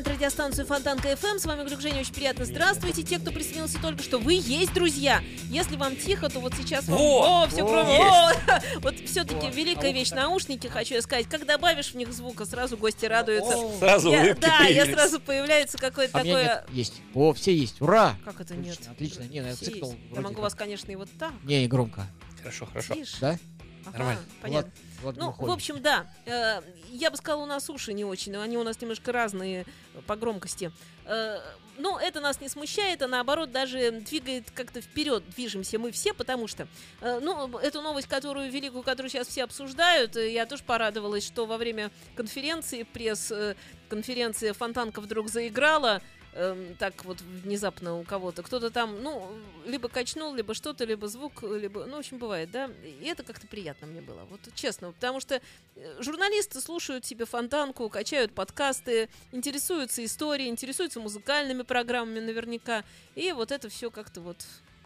слушаете интернет-радиостанцию Фонтанка FM. С вами Глюк Женя. Очень приятно. Здравствуйте. Те, кто присоединился только что, вы есть, друзья. Если вам тихо, то вот сейчас вам... Во! О, все Во! кроме... О! Вот все-таки великая вещь. Наушники, хочу я сказать. Как добавишь в них звука, сразу гости радуются. Сразу Я- улыбки да, я появились. сразу появляется какое-то А такое... нет, есть. О, все есть. Ура! Как это нет? Отлично, отлично. Не, ну, я. Я могу как. вас, конечно, и вот так. Не, не громко. Хорошо, хорошо. Тише. Да? Ага, Нормально. Понятно. Влад, Влад Ну, в общем, да. Э, Я бы сказала, у нас уши не очень, они у нас немножко разные по громкости. Э, Но это нас не смущает, а наоборот даже двигает как-то вперед. Движемся мы все, потому что, э, ну, эту новость, которую великую, которую сейчас все обсуждают, э, я тоже порадовалась, что во время конференции, пресс-конференции Фонтанка вдруг заиграла, эм, так вот внезапно у кого-то. Кто-то там, ну, либо качнул, либо что-то, либо звук, либо, ну, в общем, бывает, да. И это как-то приятно мне было, вот честно, потому что э, журналисты слушают себе фонтанку, качают подкасты, интересуются историей, интересуются музыкальными программами наверняка, и вот это все как-то вот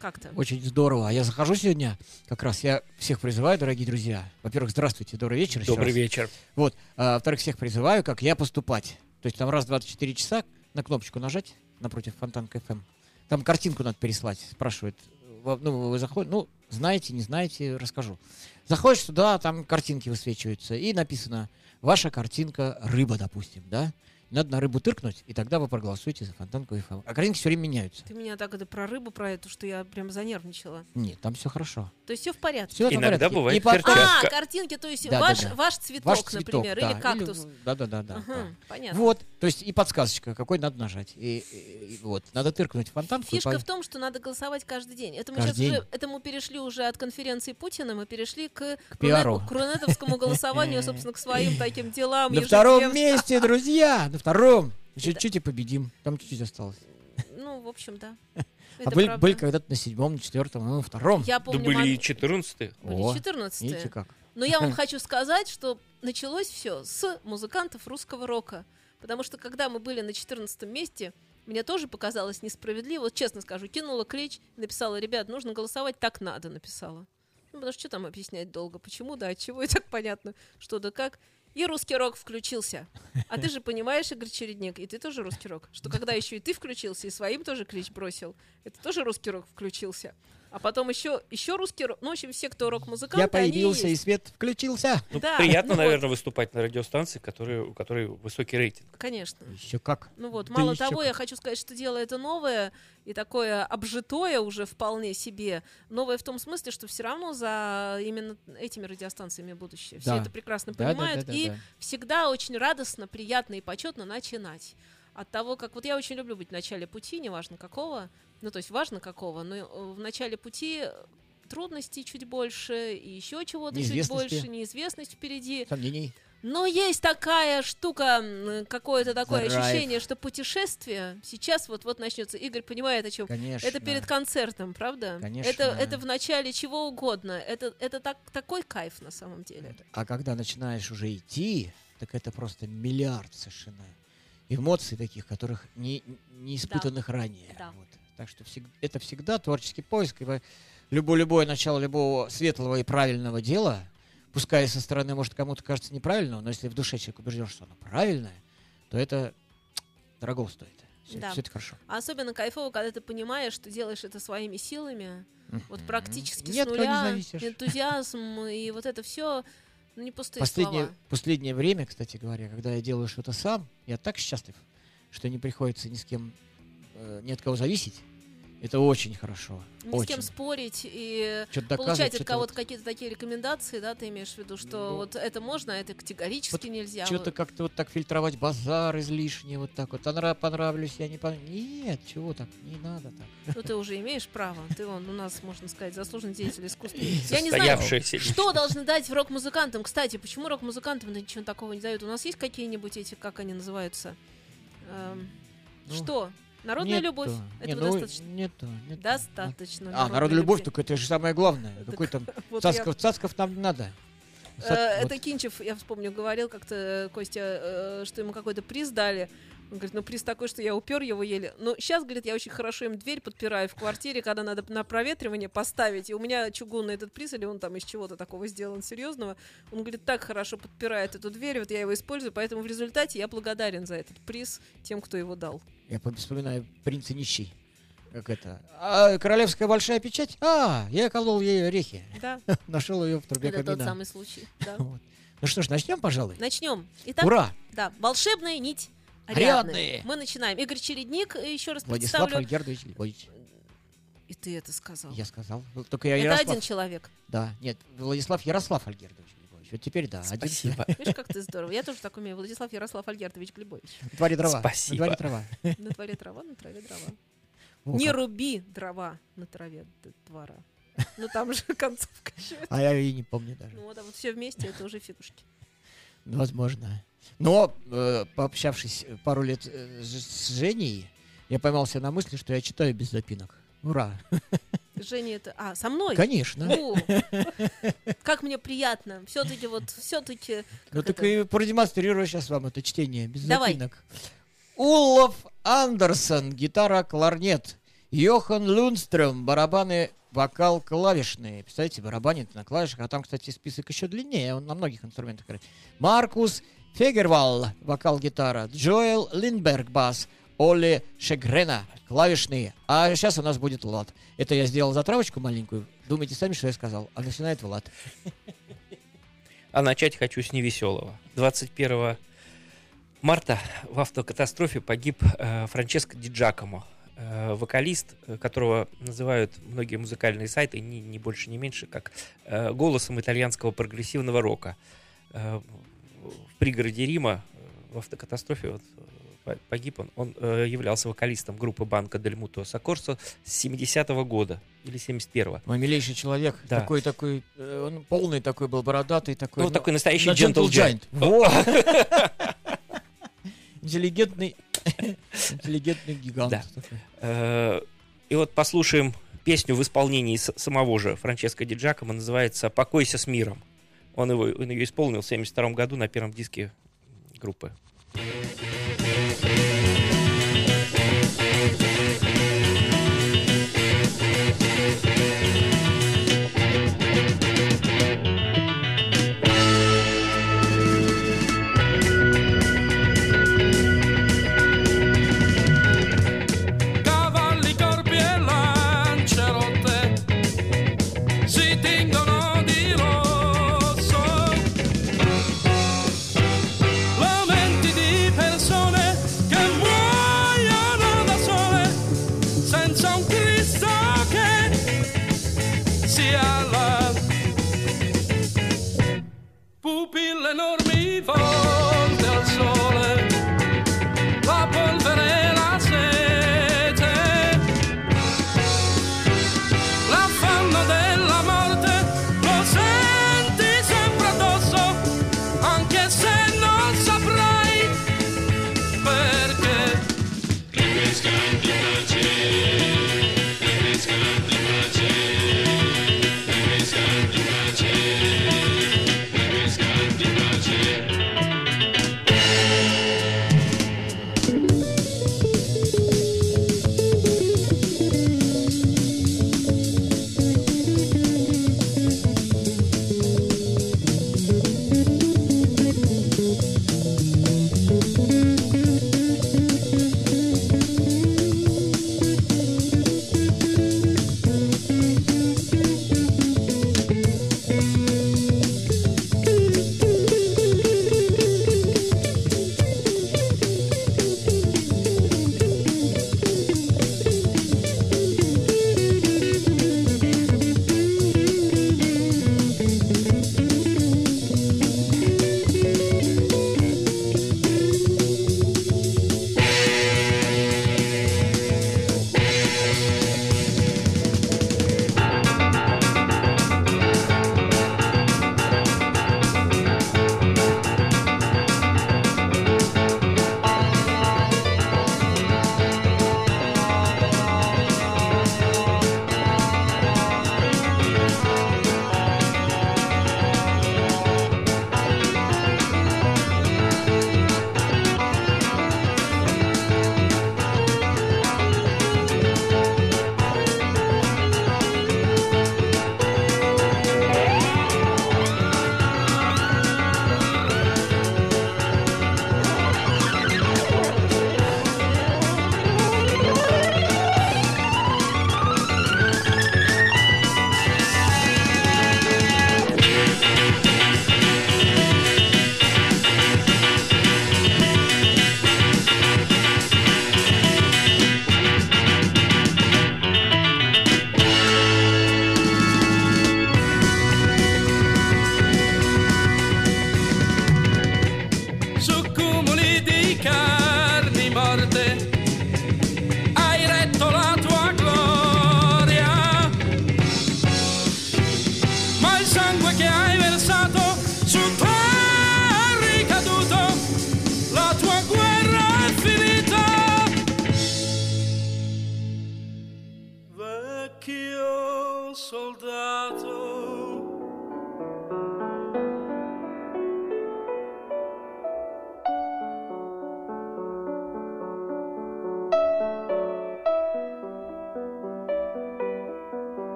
как-то. Очень здорово. А я захожу сегодня, как раз я всех призываю, дорогие друзья. Во-первых, здравствуйте, добрый вечер. Добрый раз. вечер. Вот. А, во-вторых, всех призываю, как я поступать. То есть там раз в 24 часа на кнопочку нажать напротив Фонтанка FM. Там картинку надо переслать, спрашивает. Ну, вы заходите, ну, знаете, не знаете, расскажу. Заходишь туда, там картинки высвечиваются, и написано, ваша картинка рыба, допустим, да? Надо на рыбу тыркнуть, и тогда вы проголосуете за Фонтанку FM. А картинки все время меняются. Ты меня так это про рыбу, про эту, что я прям занервничала. Нет, там все хорошо. То есть все в порядке. Все Иногда бывает Не по- перчатка. А, картинки, то есть Да, да, ваш, да. ваш цветок, Ваш цветок, например, да. или кактус. Да, да, да, да. Ага, да. понятно. Вот, то есть и подсказочка, какой надо нажать. И, и- и вот, надо тыркнуть фонтанку. и Фишка по- в том, что надо голосовать каждый день. Это мы Каждый сейчас день. уже, это мы перешли уже от конференции Путина, мы перешли к, К пиару. к рунетовскому голосованию, собственно, к своим таким делам. На втором месте, друзья! Втором! Еще чуть-чуть и победим. Там чуть-чуть осталось. Ну, в общем, да. А были, были когда-то на седьмом, на четвертом, ну, на втором. Я Да помню, были мон- и 14 были 14 Видите как? Но я вам хочу сказать, что началось все с музыкантов русского рока. Потому что когда мы были на 14 месте, мне тоже показалось несправедливо. Вот честно скажу, кинула клич, написала, ребят, нужно голосовать, так надо, написала. Ну, потому что что там объяснять долго? Почему, да, от чего и так понятно, что да как. И русский рок включился. А ты же понимаешь, Игорь Чередник, и ты тоже русский рок, что когда еще и ты включился, и своим тоже клич бросил, это тоже русский рок включился. А потом еще, еще русский рок. Ну, в общем, все, кто рок-музыканты, Я появился, они и свет включился. Ну, Да, приятно, ну вот. наверное, выступать на радиостанции, которые, у которой высокий рейтинг. Конечно. Еще как. Ну вот, Да мало того, как. я хочу сказать, что дело это новое и такое обжитое уже вполне себе. Новое в том смысле, что все равно за именно этими радиостанциями будущее. Все Да. это прекрасно Да, да, понимают. да, да, и да. всегда очень радостно, приятно и почетно начинать. От того, как... Вот я очень люблю быть в начале пути, неважно какого. Ну, то есть важно какого, но э, в начале пути трудностей чуть больше, и еще чего-то чуть больше, неизвестность впереди. Сомнений. Но есть такая штука, какое-то такое Драйв. ощущение, что путешествие сейчас вот-вот начнется. Игорь понимает, о чем. Конечно. Это перед концертом, правда? Конечно. Это, это в начале чего угодно. Это, это так, такой кайф на самом деле. А когда начинаешь уже идти, так это просто миллиард совершенно эмоций таких, которых не, не испытанных ранее. Да. Вот. Так что всег- это всегда творческий поиск. И вы- любое, любое начало любого светлого и правильного дела, пускай со стороны, может, кому-то кажется неправильным, но если в душе человек убежден, что оно правильное, то это дорого стоит. Все, Да. это хорошо. А особенно кайфово, когда ты понимаешь, что делаешь это своими силами, вот практически с нуля, энтузиазм и вот это все, ну не пустые Последнее, слова. последнее время, кстати говоря, когда я делаю что-то сам, я так счастлив, что не приходится ни с кем, э, ни от кого зависеть. Это очень хорошо. Ни с очень. кем спорить и получать от кого-то вот- какие-то такие рекомендации, да, ты имеешь в виду, что Ну, вот это можно, а это категорически нельзя. Что-то Вот. как-то вот так фильтровать базар излишне, вот так вот. Понрав- понравлюсь, я не понравлюсь. Нет, чего так, не надо так. Ну, ты уже имеешь право. Ты он у нас, можно сказать, заслуженный деятель искусства. Я не знаю, что должны дать рок-музыкантам. Кстати, почему рок-музыкантам ничего такого не дают? У нас есть какие-нибудь эти, как они называются? Эм, Ну, что? Народная Нету. любовь. Не, Этого ну, достаточно. Нету, нету. Достаточно. А, народная любовь, любви. только это же самое главное. Какой там Вот я- цацков, цацков нам не надо. Э, вот. Это Кинчев, я вспомню, говорил как-то э, Костя, э, что ему какой-то приз дали. Он говорит, ну приз такой, что я упер его еле. Но сейчас, говорит, я очень хорошо им дверь подпираю в квартире, когда надо на проветривание поставить. И у меня чугунный этот приз, или он там из чего-то такого сделан серьезного. Он говорит, так хорошо подпирает эту дверь, вот я его использую, поэтому в результате я благодарен за этот приз тем, кто его дал. Я по- вспоминаю принца нищий. Как это? А, королевская большая печать? А, я колол ей орехи. Да, Нашел ее в трубе это тот камина. самый случай. да. Вот. Ну что ж, начнем, пожалуй. Начнем. Итак, Ура! да, волшебная нить. Ариадны. Мы начинаем. Игорь Чередник, э, еще раз Владислав представлю. Альгердович. И ты это сказал. Я сказал. Ну, Только я Это Ярослав. один человек. Да, нет, Владислав Ярослав Альгердович Львович. Вот теперь да, один Спасибо. Видишь, как ты здорово. Я тоже так умею. Владислав Ярослав Альгертович Глебович. На дворе дрова. Спасибо. На дворе трава. На дворе трава, на траве дрова. Во Не как. руби дрова на траве д- двора. Ну там же концовка еще. А я и не помню даже. Ну вот, а вот все вместе это уже фигушки. Возможно. Но, э, пообщавшись пару лет э, с Женей, я поймался на мысли, что я читаю без запинок. Ура! Женя это... А, со мной? Конечно. О, как мне приятно. Все-таки вот, все-таки... Ну так и продемонстрирую сейчас вам это чтение без Давай. запинок. Улов Андерсон, гитара, кларнет. Йохан Лунстрöm, барабаны, вокал, клавишные. Представляете, барабанит на клавишах, а там, кстати, список еще длиннее, он на многих инструментах играет. Маркус Фегервал, вокал, гитара. Джоэл Линдберг, бас. Олли Шегрена, клавишные. А сейчас у нас будет Влад. Это я сделал затравочку маленькую. Думайте сами, что я сказал. А начинает Влад. А начать хочу с невеселого. 21 марта в автокатастрофе погиб э, Франческо Ди Джакомо, э, вокалист, э, которого называют многие музыкальные сайты ни, ни больше, ни меньше, как э, голосом итальянского прогрессивного рока. Э, в пригороде Рима э, в автокатастрофе вот, э, по- погиб он. Он э, являлся вокалистом группы Банка Дель Муто Сокорсо с 70-го года или 71-го. Мой милейший человек. Да. Такой, такой, э, он полный такой был, бородатый такой. Ну, такой настоящий giant. Во! Интеллигентный, интеллигентный гигант. Да. Э, И вот послушаем песню в исполнении самого же Франческо Ди Джакомо, называется «Покойся с миром». Он, его, он ее исполнил в 1972 году на первом диске группы.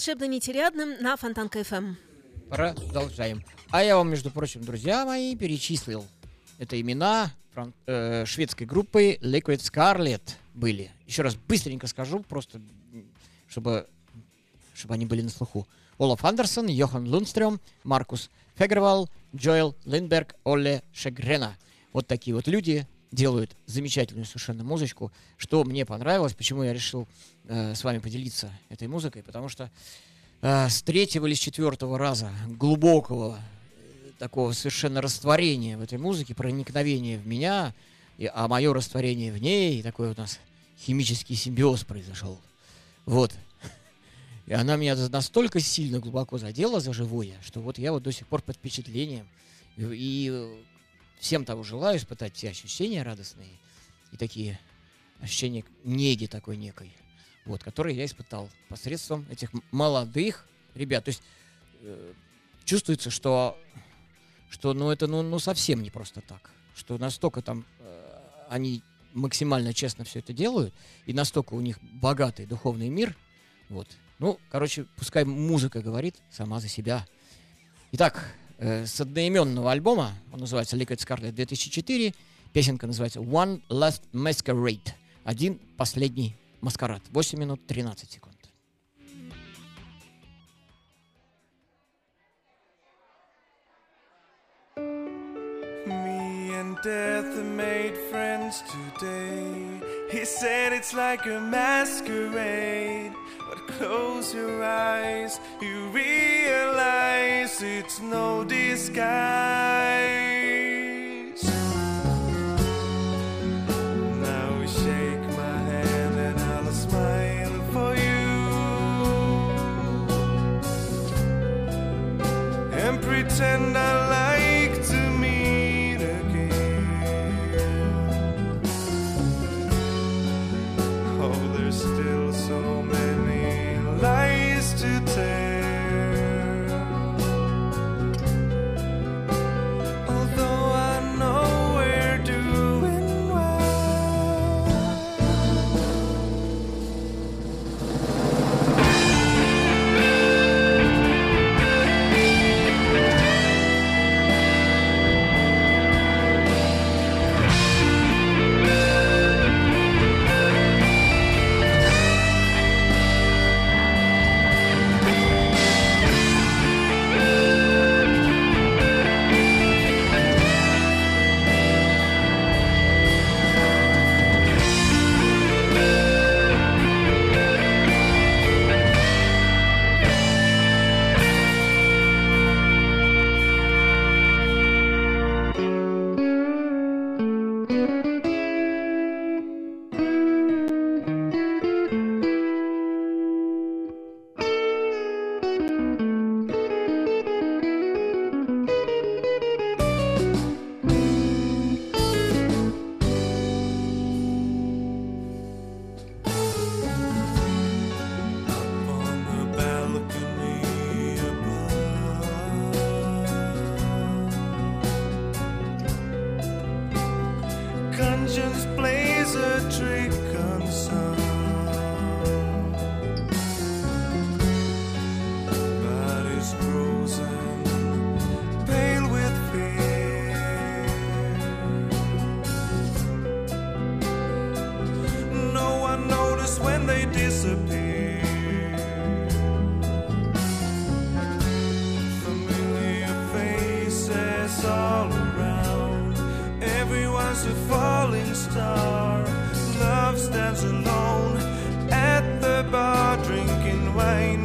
Волшебно нетерядным на Фонтанка ФМ. Продолжаем. А я вам, между прочим, друзья мои, перечислил. Это имена фран- э, шведской группы Liquid Scarlet были. Еще раз быстренько скажу, просто чтобы, чтобы они были на слуху. Олаф Андерсон, Йохан Лундстрём, Маркус Фегервал, Джоэл Линдберг, Олле Шегрена. Вот такие вот люди делают замечательную совершенно музычку, что мне понравилось, почему я решил э, с вами поделиться этой музыкой, потому что э, с третьего или с четвертого раза глубокого э, такого совершенно растворения в этой музыке, проникновения в меня, и, а мое растворение в ней, и такой у нас химический симбиоз произошел. Вот. И она меня настолько сильно глубоко задела за живое, что вот я вот до сих пор под впечатлением. И, э, всем того желаю испытать те ощущения радостные и такие ощущения неги такой некой, вот, которые я испытал посредством этих молодых ребят. То есть э, чувствуется, что, что ну, это ну, ну, совсем не просто так. Что настолько там э, они максимально честно все это делают, и настолько у них богатый духовный мир. Вот. Ну, короче, пускай музыка говорит сама за себя. Итак, с одноименного альбома, он называется Liquid Scarlet 2004, песенка называется One Last Masquerade. Один последний маскарад. 8 минут 13 секунд. death have made friends today. He said it's like a masquerade, but close your eyes, you realize it's no disguise. Now we shake my hand and I'll smile for you and pretend I.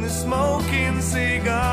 smoking cigar.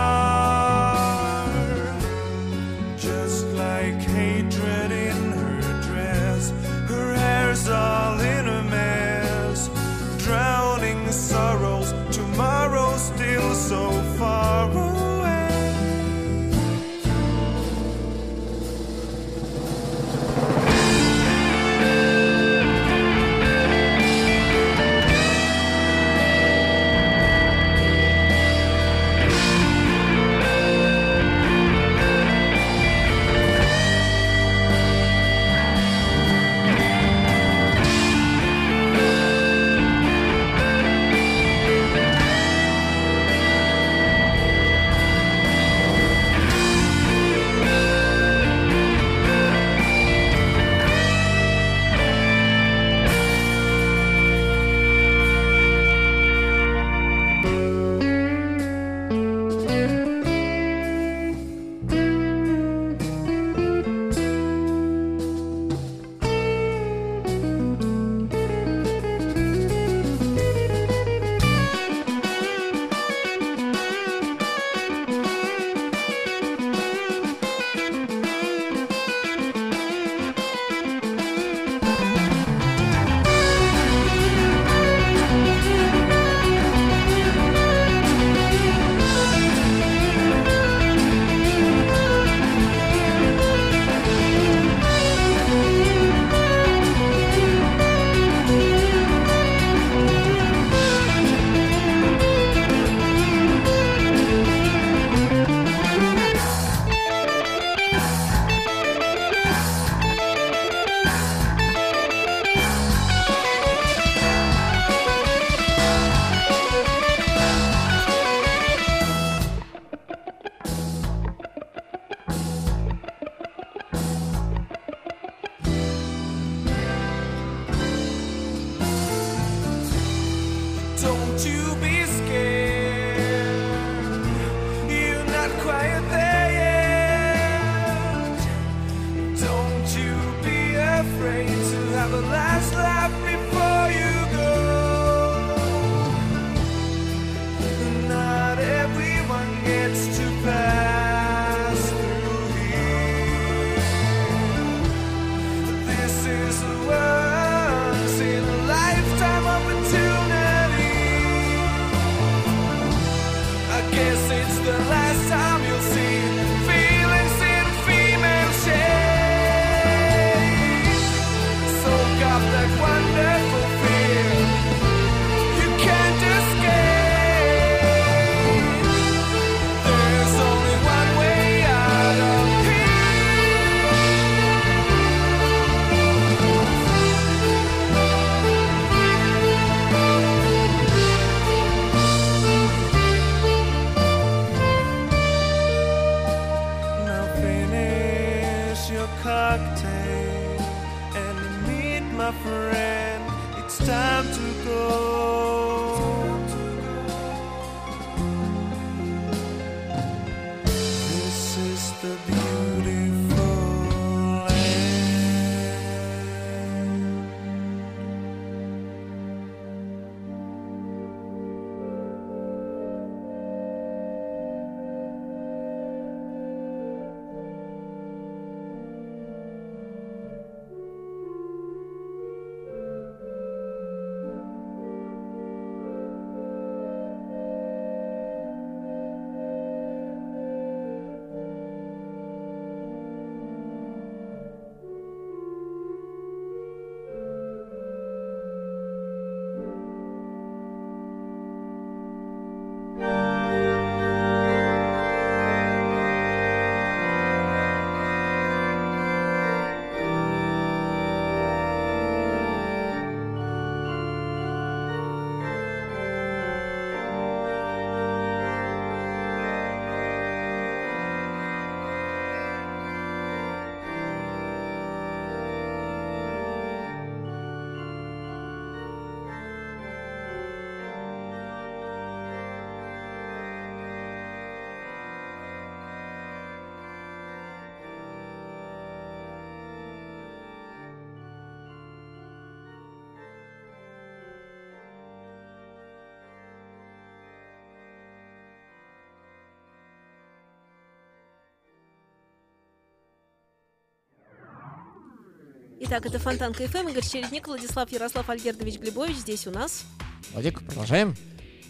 Итак, это Фонтанка ФМ, Игорь Чередник, Владислав Ярослав Альгердович Глебович здесь у нас. Владик, продолжаем.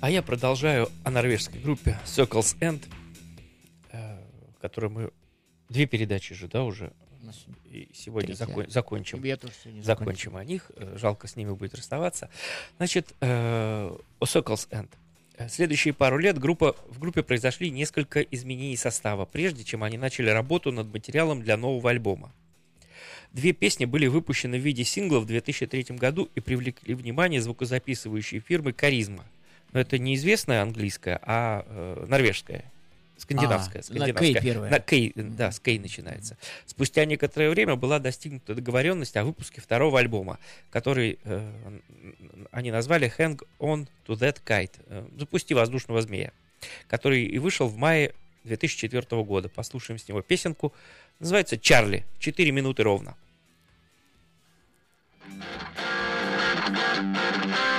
А я продолжаю о норвежской группе Circles End, э, которую мы... Две передачи же, да, уже? И сегодня закон- закончим. Я тоже сегодня закончим о них. Э, Жалко с ними будет расставаться. Значит, э, о Circles End. Следующие пару лет группа, в группе произошли несколько изменений состава, прежде чем они начали работу над материалом для нового альбома. Две песни были выпущены в виде синглов в 2003 году и привлекли внимание звукозаписывающей фирмы «Каризма». Но это не известная английская, а э, норвежская, скандинавская. А, на скандинавская. Кей первая. На Кей, да, с Кей начинается. Спустя некоторое время была достигнута договоренность о выпуске второго альбома, который э, они назвали «Hang on to that kite», э, «Запусти воздушного змея», который и вышел в мае 2004 года. Послушаем с него песенку. Называется «Чарли». Четыре минуты ровно. Thank you.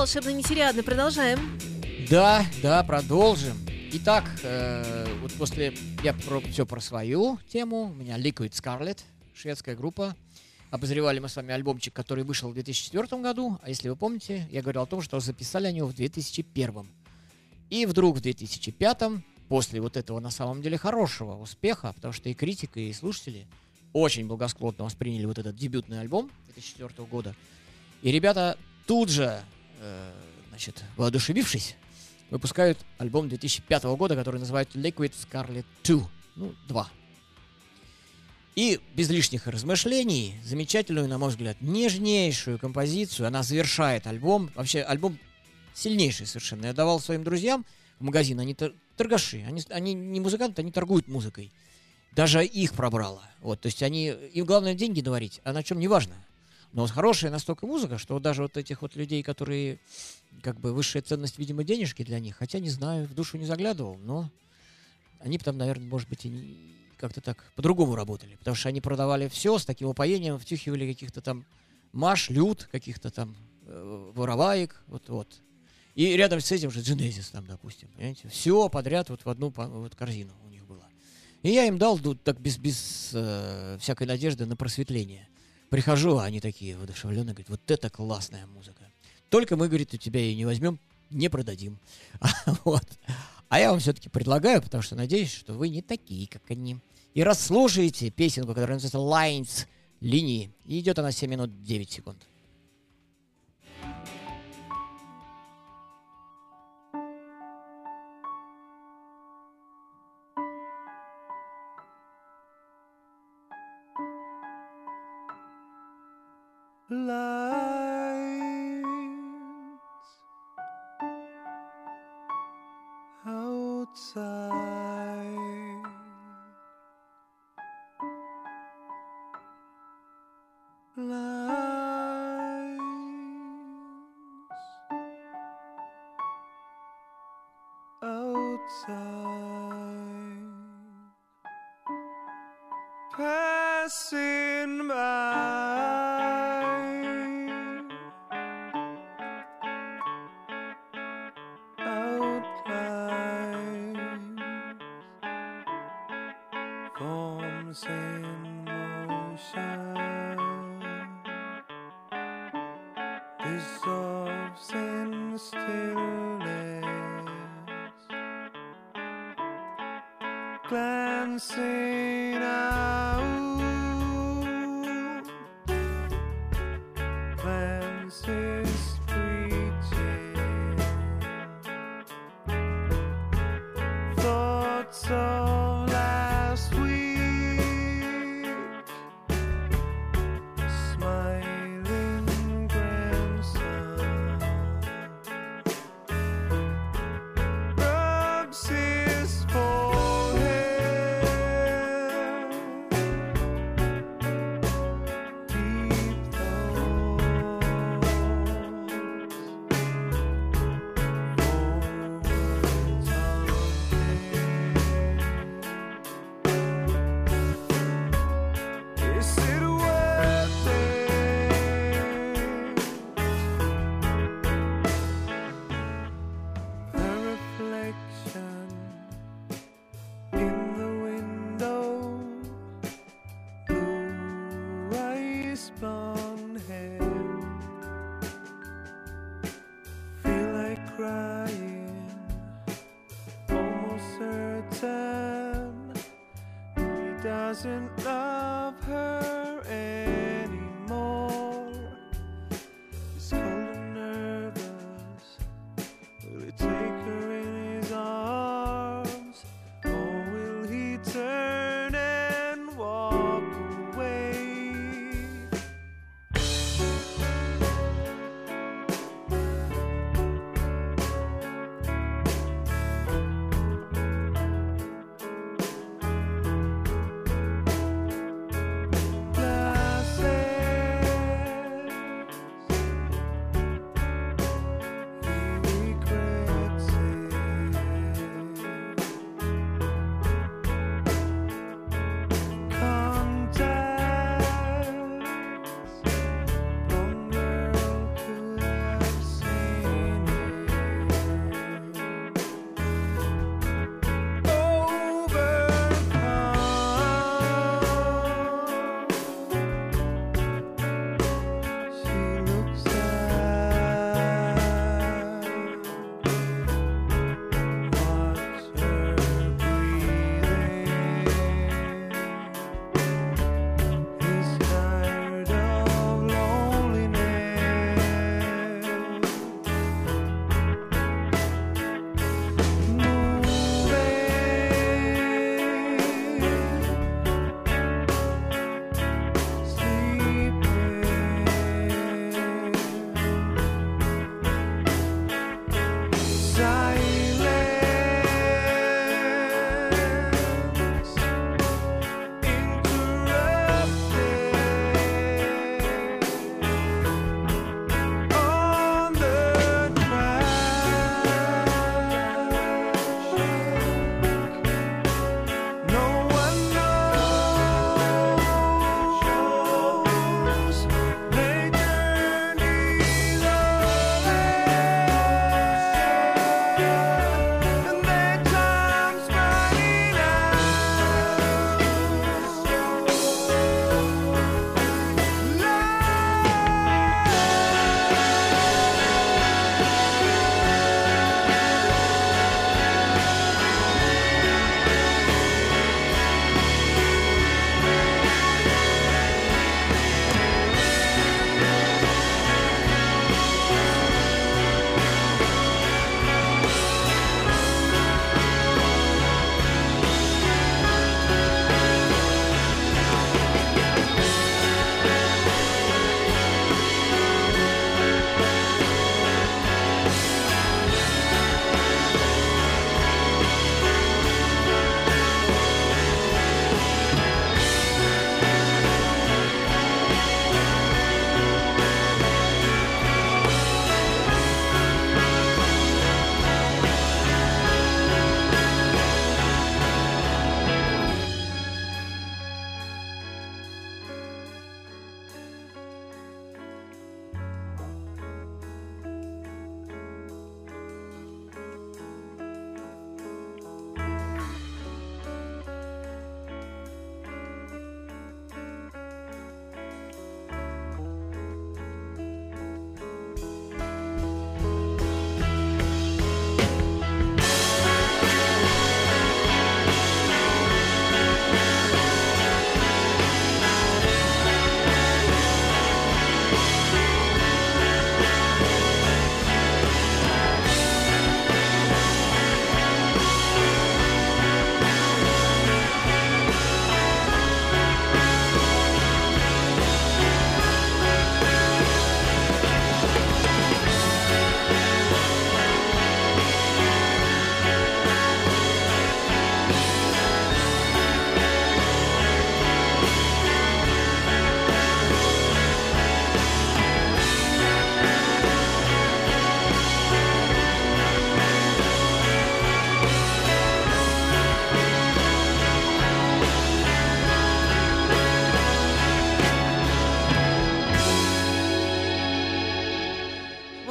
Волшебный нетериадный. Продолжаем. Да, да, продолжим. Итак, э, вот после я про, все про свою тему. У меня Liquid Scarlet, шведская группа. Обозревали мы с вами альбомчик, который вышел в 2004 году. А если вы помните, я говорил о том, что записали они его в 2001. И вдруг в 2005, после вот этого на самом деле хорошего успеха, потому что и критика, и слушатели очень благосклонно восприняли вот этот дебютный альбом 2004 года. И ребята тут же, значит, воодушевившись, выпускают альбом 2005 года, который называют Liquid Scarlet 2. Ну, 2. И без лишних размышлений, замечательную, на мой взгляд, нежнейшую композицию, она завершает альбом. Вообще, альбом сильнейший совершенно. Я давал своим друзьям в магазин, они тор- торгаши, они, они не музыканты, они торгуют музыкой. Даже их пробрало. Вот, то есть они, им главное деньги наварить, а на чем не важно. Но хорошая настолько музыка, что даже вот этих вот людей, которые как бы высшая ценность, видимо, денежки для них, хотя не знаю, в душу не заглядывал, но они там, наверное, может быть, и как-то так по-другому работали, потому что они продавали все с таким упоением, втюхивали каких-то там маш, лют, каких-то там э, вороваек, вот-вот. И рядом с этим же Genesis там, допустим, понимаете, все подряд вот в одну вот корзину у них было. И я им дал тут так без, без э, всякой надежды на просветление. Прихожу, а они такие воодушевленные, говорят, вот это классная музыка. Только мы, говорит, у тебя ее не возьмем, не продадим. вот. А я вам все-таки предлагаю, потому что надеюсь, что вы не такие, как они. И расслушаете песенку, которая называется Lines, линии. И идет она 7 минут 9 секунд. isn't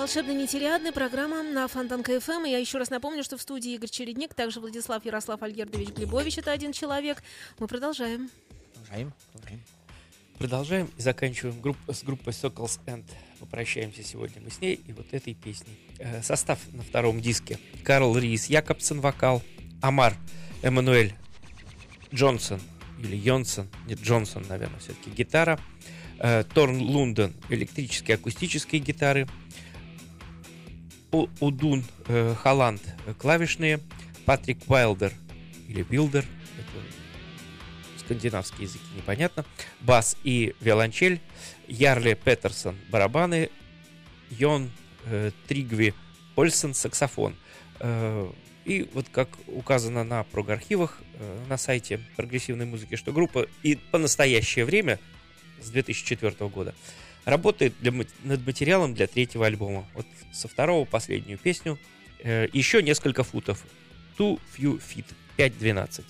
Волшебная нить Ариадны, программа на Фонтанка ФМ. И я еще раз напомню, что в студии Игорь Чередник, также Владислав Ярослав Альгердович Глебович, это один человек. Мы продолжаем. Продолжаем. продолжаем. Продолжаем и заканчиваем групп, с группой Circles End. Попрощаемся сегодня мы с ней и вот этой песней. Э, состав на втором диске. Карл Рис Якобсен вокал, Омар Эммануэль Джонсон или Йонсон, нет, Джонсон, наверное, все-таки гитара, э, Торн Лунден электрические акустические гитары, Удун э, Холланд э, клавишные, Патрик Уайлдер или Билдер, это скандинавские языки непонятно, бас и виолончель, Ярле Петерсон барабаны, Йон э, Тригви Ольсен саксофон. Э, и вот как указано на прогархивах э, на сайте прогрессивной музыки, что группа и по настоящее время, с 2004 года, работает для, над материалом для третьего альбома. Вот со второго последнюю песню э, еще несколько футов. Too Few Feet. 5.12.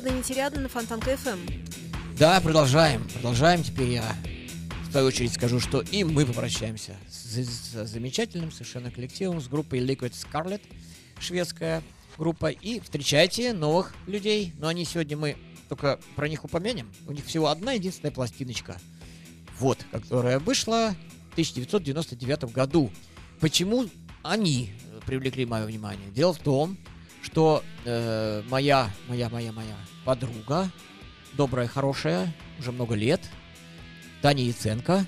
волшебная нетериадна на Фонтанка ФМ. Да, продолжаем. Продолжаем. Теперь я в свою очередь скажу, что и мы попрощаемся с, с замечательным совершенно коллективом, с группой Liquid Scarlet, шведская группа. И встречайте новых людей. Но они сегодня мы только про них упомянем. У них всего одна единственная пластиночка. Вот, которая вышла в 1999 году. Почему они привлекли мое внимание? Дело в том, что э, моя, моя, моя, моя подруга, добрая, хорошая, уже много лет, Таня Яценко,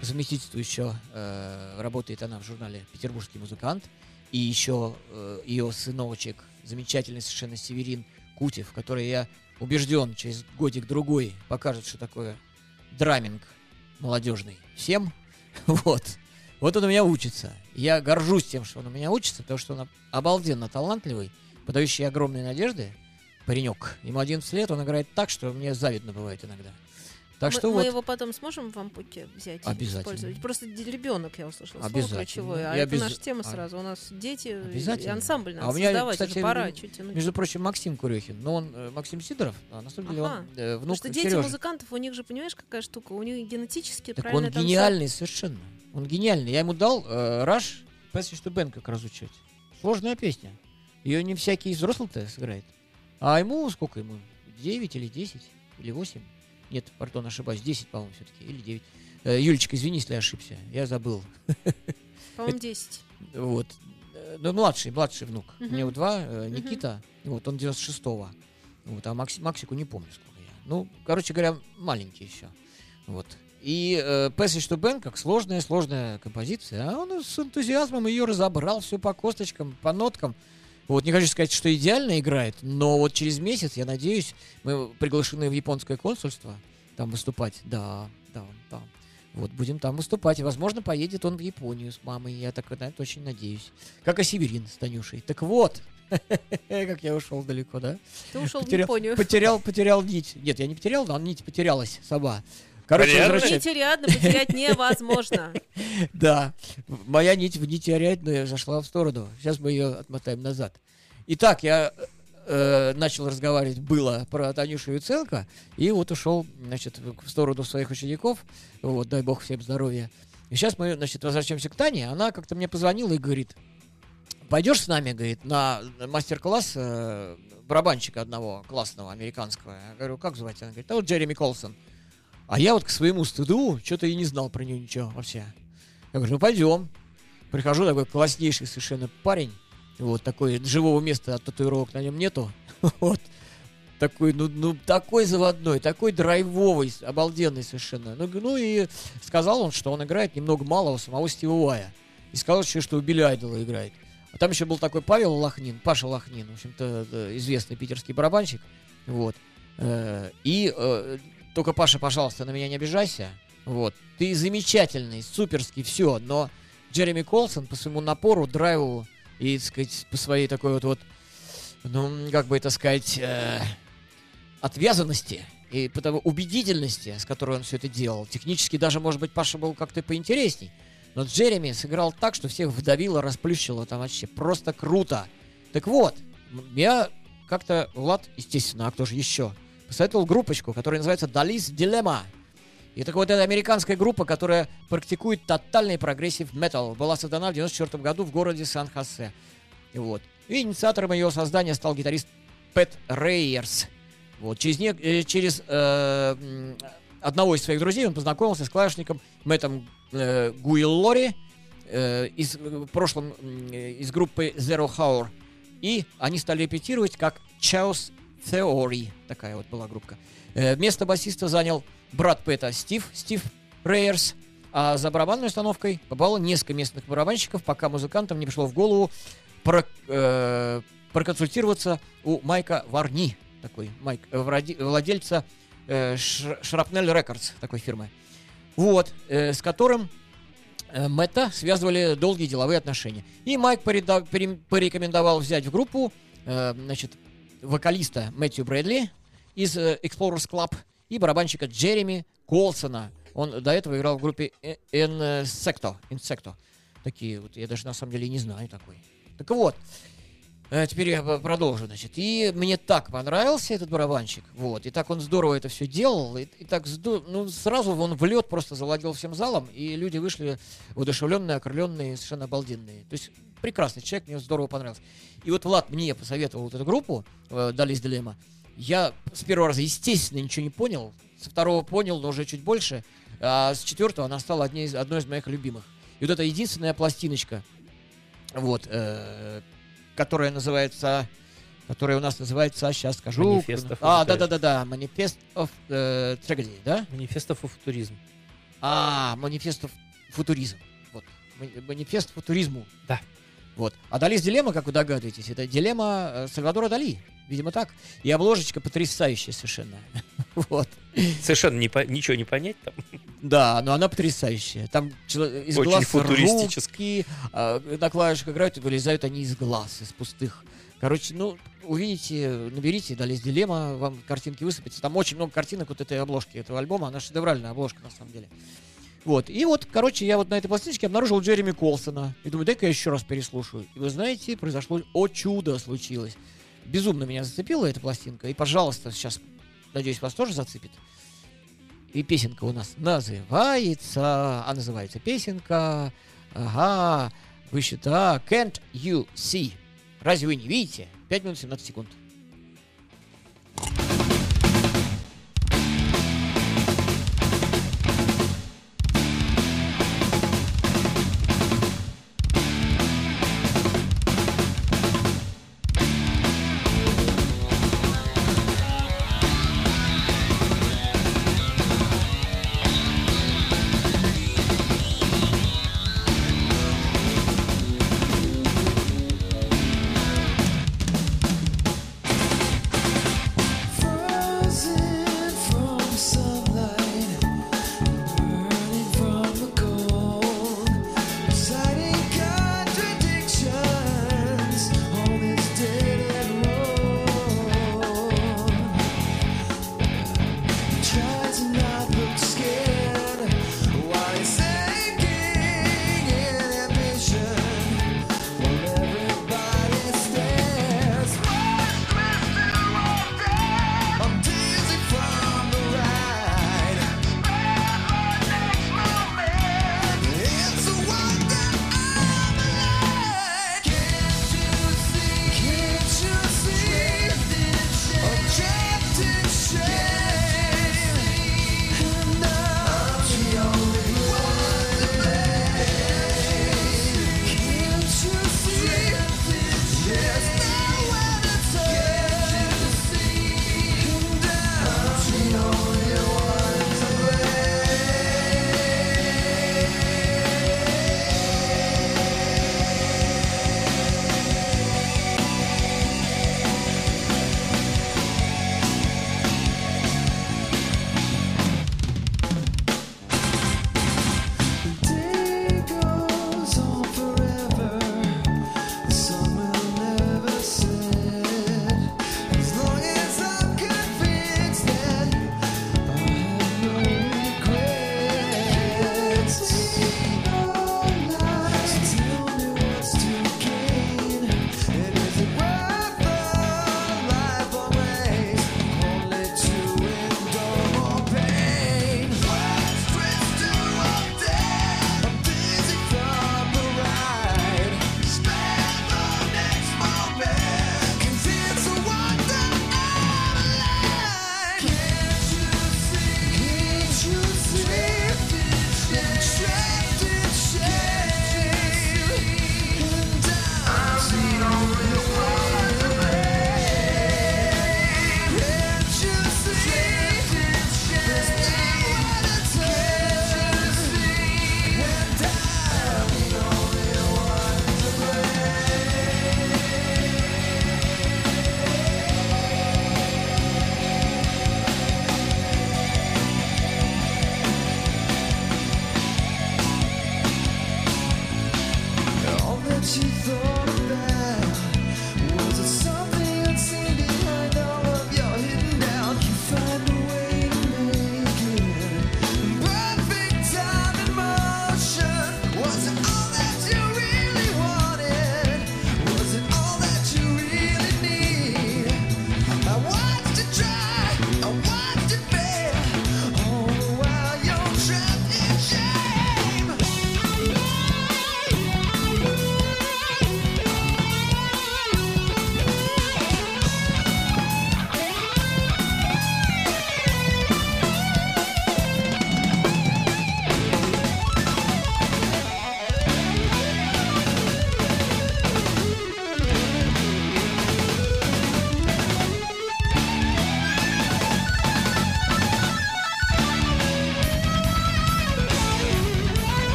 по еще э, работает она в журнале «Петербургский музыкант», и еще э, ее сыновочек, замечательный совершенно Северин Кутев, который, я убежден, через годик-другой покажет, что такое драминг молодежный всем. Вот. Вот он у меня учится. Я горжусь тем, что он у меня учится, потому что он обалденно талантливый, подающий огромные надежды паренек. Ему 11 лет, он играет так, что мне завидно бывает иногда. Так мы, что мы вот, его потом сможем в ампуке взять? и Обязательно. использовать? Просто ребенок, я услышала, слово Обязательно. ключевое. А Я это наша тема а- сразу. У нас дети и Обязательно. ансамбль надо А у меня, создавать. кстати, уже пора чуть тянуть. между прочим, Максим Курехин, но он э, Максим Сидоров, а на самом деле Ага. он э, внук Потому что дети Сережи. музыкантов, у них же, понимаешь, какая штука? У них генетически Так правильно он там гениальный совершенно. Он гениальный. Я ему дал э, Rush Passage to Band как разучивать. Сложная песня. Ее не всякий взрослый-то сыграет. А ему сколько ему? 9 или 10? Или 8? Нет, пардон, ошибаюсь. 10, по-моему, все-таки. Или 9. Э, Юлечка, извини, если я ошибся. Я забыл. По-моему, 10. Вот. Ну, младший, младший внук. У него два, э, Никита, вот, он 96-го. Вот, а Макси- Максику не помню, сколько я. Ну, короче говоря, маленький еще. Вот. И э, Passage to Band, как сложная-сложная композиция, а он с энтузиазмом ее разобрал, все по косточкам, по ноткам. Вот, не хочу сказать, что идеально играет, но вот через месяц, я надеюсь, мы приглашены в японское консульство там выступать. Да, да, да. Вот, будем там выступать. И, возможно, поедет он в Японию с мамой. Я так на это очень надеюсь. Как и Северин с Танюшей. Так вот, как я ушел далеко, да? Ты ушел в Японию. Потерял, потерял нить. Нет, я не потерял, но нить потерялась сама. Короче, Понятно. возвращаясь. Нетериадно потерять невозможно. Да, моя нить в нить теряет, зашла в сторону. Сейчас мы ее отмотаем назад. Итак, я э, начал разговаривать было про Танюшу Юценко, и вот ушел, значит, в сторону своих учеников. Вот, дай бог всем здоровья. И сейчас мы, значит, возвращаемся к Тане. Она как-то мне позвонила и говорит, пойдешь с нами, говорит, на мастер-класс э, барабанщика одного классного американского. Я говорю, как звать? Она говорит, а вот Джереми Колсон. А я вот к своему стыду что-то и не знал про нее ничего вообще. Я говорю, ну пойдем. Прихожу, такой класснейший совершенно парень. Вот такой живого места от татуировок на нем нету. Вот. Такой, ну, ну, такой заводной, такой драйвовый, обалденный совершенно. Ну, ну и сказал он, что он играет немного малого самого Стива Уая. И сказал еще, что у Билли Айдола играет. А там еще был такой Павел Лохнин, Паша Лохнин, в общем-то, э, известный питерский барабанщик. Вот. Э, И э, только, Паша, пожалуйста, на меня не обижайся. Вот. Ты замечательный, суперский, все, но Джереми Колсон по своему напору, драйву и, так сказать, по своей такой вот, вот ну, как бы это сказать, э, отвязанности и потому убедительности, с которой он все это делал. Технически даже, может быть, Паша был как-то поинтересней. Но Джереми сыграл так, что всех вдавило, расплющило там вообще. Просто круто. Так вот, я как-то, Влад, естественно, а кто же еще, посоветовал группочку, которая называется Dali's Dilemma. И так вот, это американская группа, которая практикует тотальный прогрессив метал. Была создана в 94 году в городе Сан-Хосе. И вот. И инициатором ее создания стал гитарист Пэт Рейерс. Вот. Через, не- э, через э, одного из своих друзей он познакомился с клавишником Мэттом э, Гуиллори э, из, в прошлом э, из группы Zero Hour. И они стали репетировать как Chaos Theory. Такая вот была группа. Э, место басиста занял брат Пэта Стив, Стив Рейерс. А за барабанной установкой попало несколько местных барабанщиков, пока музыкантам не пришло в голову про- э, проконсультироваться у Майка Варни, такой Майк, э, владельца э, Ш- Shrapnel Records, такой фирмы. Вот, э, с которым э, Мэтта связывали долгие деловые отношения. И Майк порекомендовал взять в группу, э, значит, вокалиста Мэтью Брэдли из э, Explorers Club и барабанщика Джереми Колсона. Он до этого играл в группе э- Insecto. Insecto. Такие вот, я даже на самом деле не знаю такой. Так вот, Э, Теперь я продолжу, значит. И мне так понравился этот барабанщик, вот, и так он здорово это все делал, и, и так ну, сразу он в лед просто завладел всем залом, и люди вышли воодушевленные, окрыленные, совершенно обалденные. То есть прекрасный человек, мне здорово понравился. И вот Влад мне посоветовал вот эту группу, э, Далис Дилемма. Я с первого раза, естественно, ничего не понял, со второго понял, но уже чуть больше, а с четвертого она стала одной из, одной из моих любимых. И вот это единственная пластиночка, вот, э, которая называется, которая у нас называется, сейчас скажу. Of а, Tragedy. да, да, да, да, Manifest of э, Tragedy, да? Манифестов и футуризм. А, Manifest of Футуризм. Вот, Мани- Манифест футуризму. Да. Вот. А Далис дилемма, как вы догадываетесь, это дилемма э, Сальвадора Дали. Видимо, так. И обложечка потрясающая совершенно. Вот. Совершенно не по- ничего не понять там. Да, но она потрясающая. Там из Очень глаз футуристически. руки, а, на клавишах играют и вылезают они из глаз, из пустых. Короче, ну, увидите, наберите, дались дилемма, вам картинки высыпятся. Там очень много картинок вот этой обложки этого альбома. Она шедевральная обложка, на самом деле. Вот. И вот, короче, я вот на этой пластиночке обнаружил Джереми Колсона. И думаю, дай-ка я еще раз переслушаю. И вы знаете, произошло о чудо случилось. Безумно меня зацепила эта пластинка. И, пожалуйста, сейчас, надеюсь, вас тоже зацепит. И песенка у нас называется, а называется песенка, ага, вы считаете, can't you see? Разве вы не видите? 5 минут 17 секунд.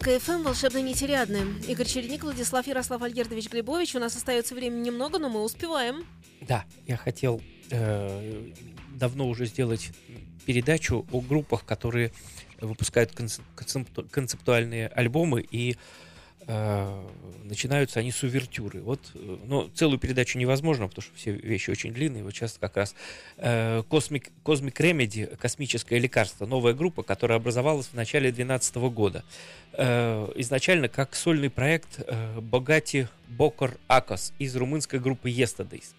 ФМ, волшебные нити рядны. Игорь Чередник, Владислав Ярослав Альгердович Глебович. У нас остается времени немного, но мы успеваем. Да, я хотел э, давно уже сделать передачу о группах, которые выпускают концеп- концепту- концептуальные альбомы и начинаются они с увертюры. Вот, э, но целую передачу невозможно, потому что все вещи очень длинные. Вот сейчас как раз э, Cosmic, космическое лекарство, новая группа, которая образовалась в начале 2012 года. Э, изначально как сольный проект э, Богати Бокор Акос из румынской группы Yesterdays.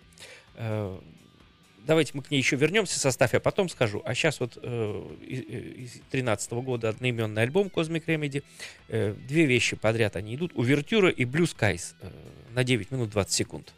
Э, Давайте мы к ней еще вернемся, состав я потом скажу. А сейчас вот э, из 2013 года одноименный альбом Cosmic Remedy. Э, две вещи подряд они идут. Увертюра и Blue Skies э, на 9 минут 20 секунд.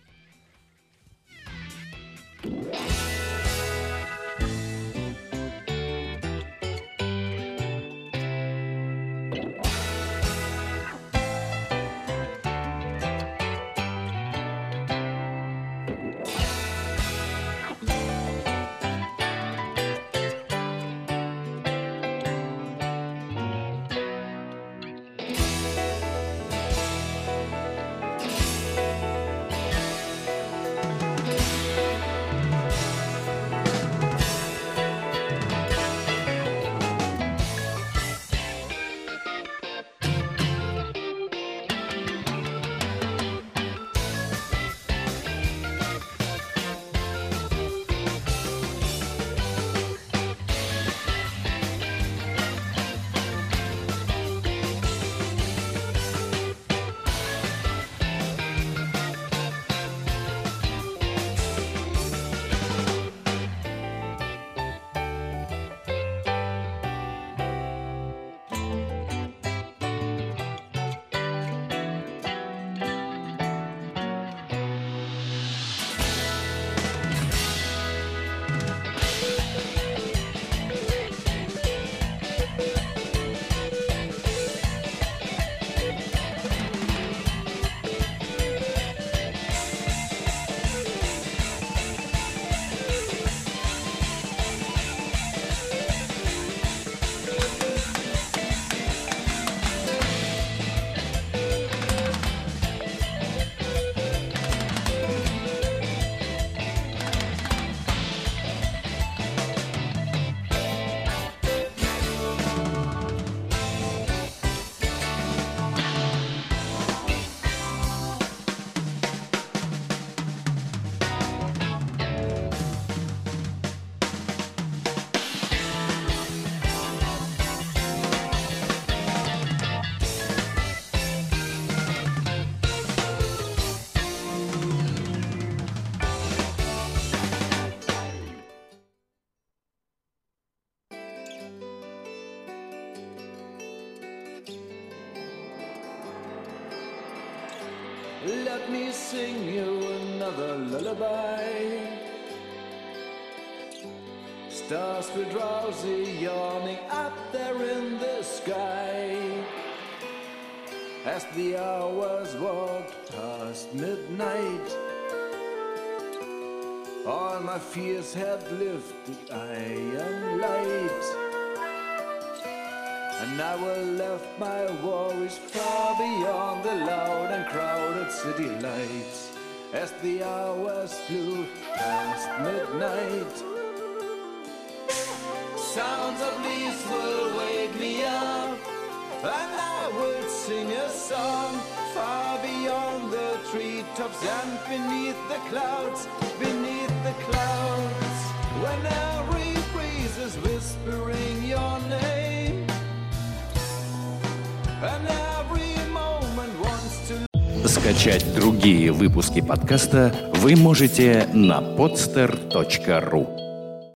Were drowsy, yawning up there in the sky. As the hours walked past midnight, all my fears had lifted iron light. And I will left my worries far beyond the loud and crowded city lights as the hours flew past midnight. Sounds of leaves will wake me up, and I will sing a song far beyond the treetops and beneath the clouds, beneath the clouds. When every breeze is whispering your name. And every moment wants to Скачать другие выпуски подкаста вы можете на podster.ru